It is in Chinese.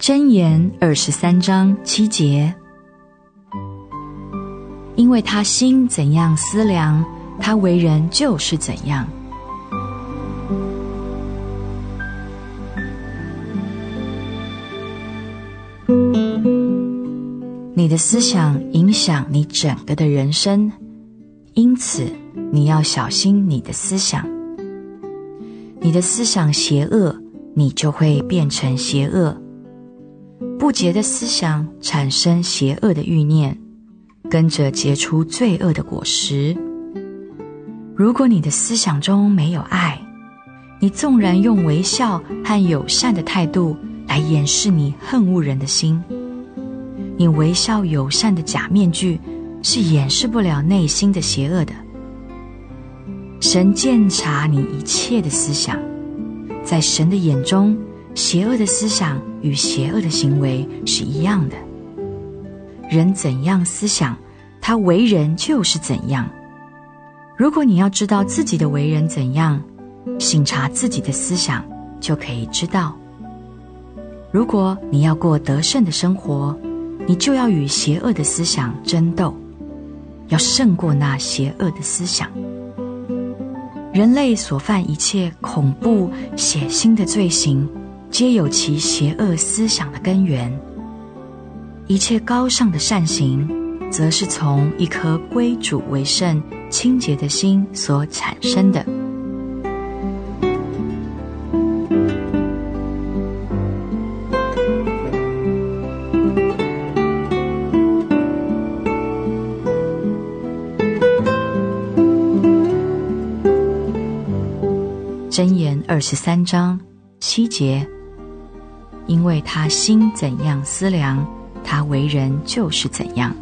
箴言二十三章七节，因为他心怎样思量，他为人就是怎样。你的思想影响你整个的人生，因此你要小心你的思想。你的思想邪恶，你就会变成邪恶。不洁的思想产生邪恶的欲念，跟着结出罪恶的果实。如果你的思想中没有爱，你纵然用微笑和友善的态度来掩饰你恨恶人的心。你微笑友善的假面具是掩饰不了内心的邪恶的。神鉴察你一切的思想，在神的眼中，邪恶的思想与邪恶的行为是一样的。人怎样思想，他为人就是怎样。如果你要知道自己的为人怎样，醒察自己的思想，就可以知道。如果你要过得胜的生活，你就要与邪恶的思想争斗，要胜过那邪恶的思想。人类所犯一切恐怖、血腥的罪行，皆有其邪恶思想的根源。一切高尚的善行，则是从一颗归主为圣、清洁的心所产生的。箴言二十三章七节，因为他心怎样思量，他为人就是怎样。